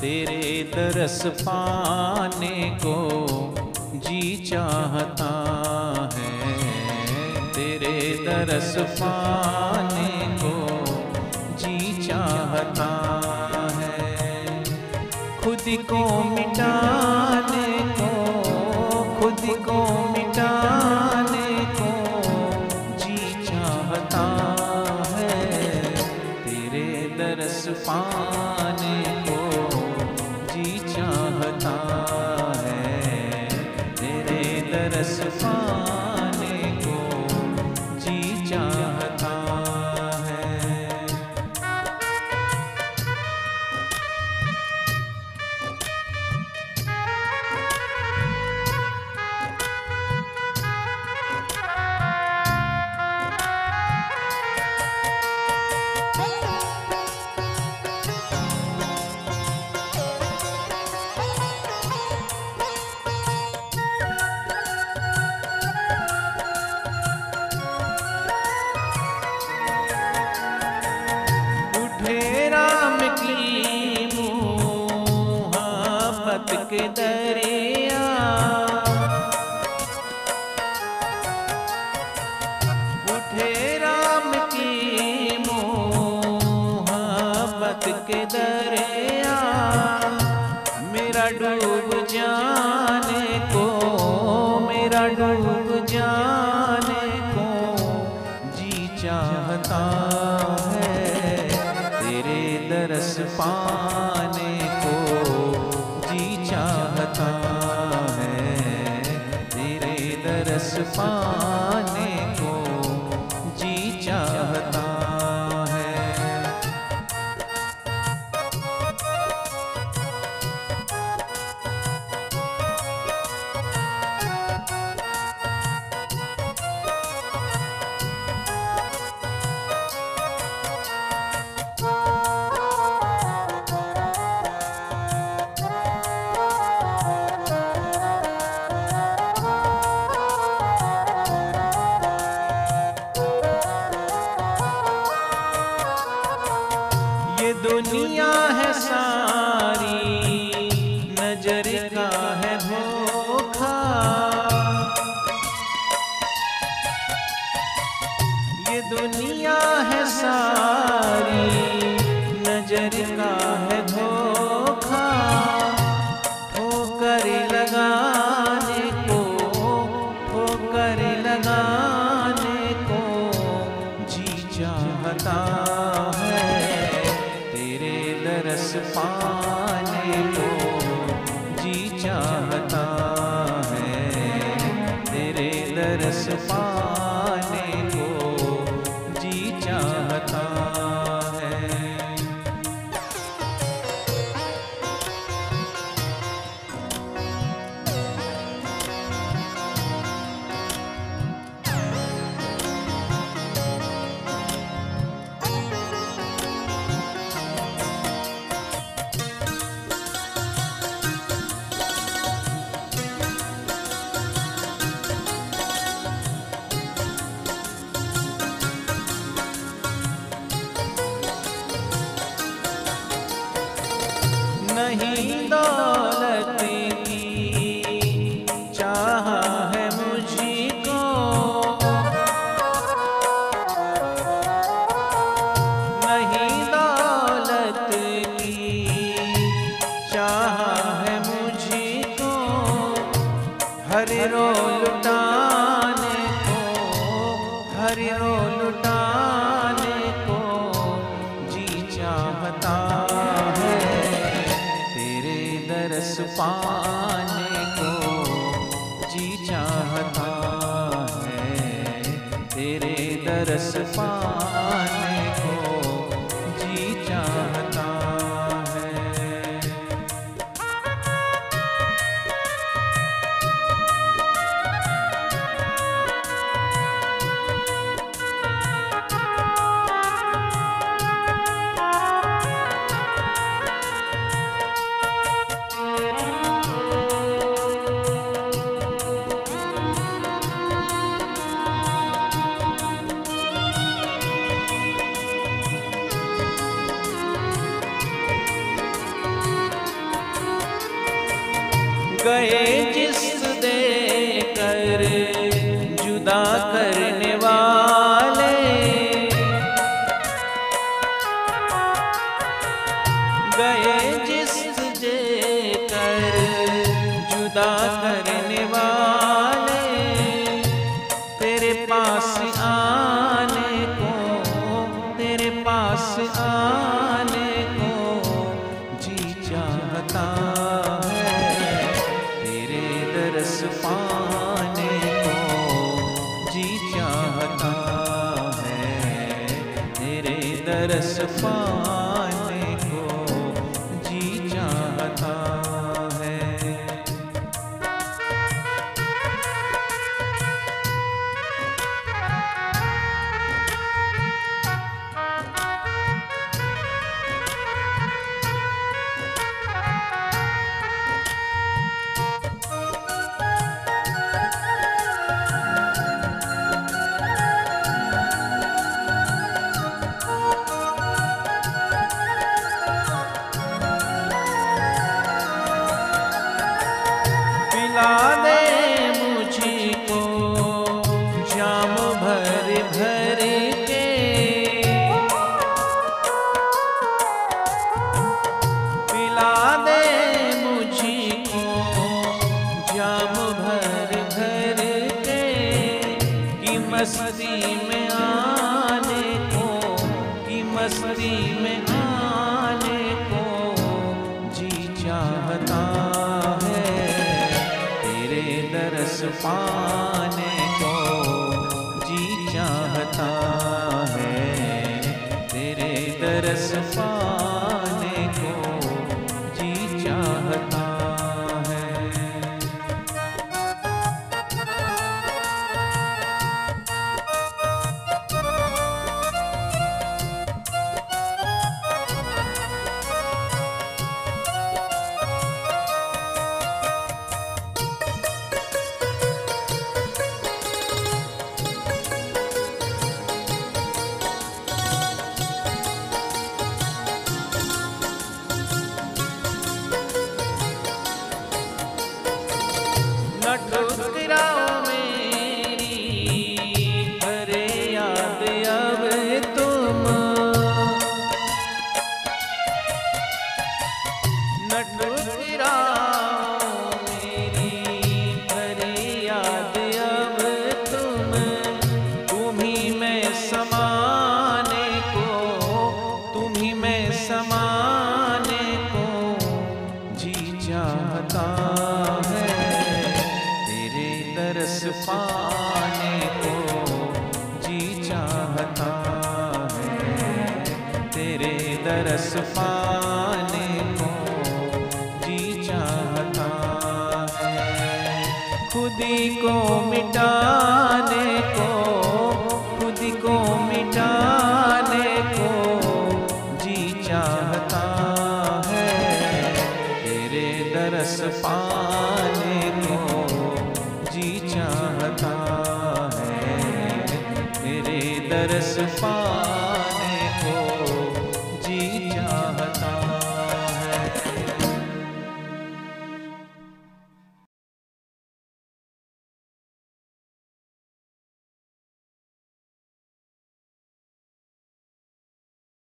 तेरे तरस पाने को जी चाहता है। तेरे तरस पाने को जी चाहता है। खुद को मिटाने मुहाबत के दरिया। उठे राम की मुहाबत के दरिया। मेरा डूब जाने को, मेरा डूब दरस पाने दुनिया है सारी नज़र का है धोखा। ये दुनिया है सारी नज़र का है नहीं दौलत की। चाह है मुझको। नहीं दौलत की। चाह है मुझको। हर रो लुटाने को, हर रो लुटाने को। जी चाहता पाने रस पा खिला दे मुझको शाम भर भर के। पिला दे मुझको शाम भर भर के, कि मस्ती पाँ पाने को जी चाहता है तेरे दरस पा Shabbat.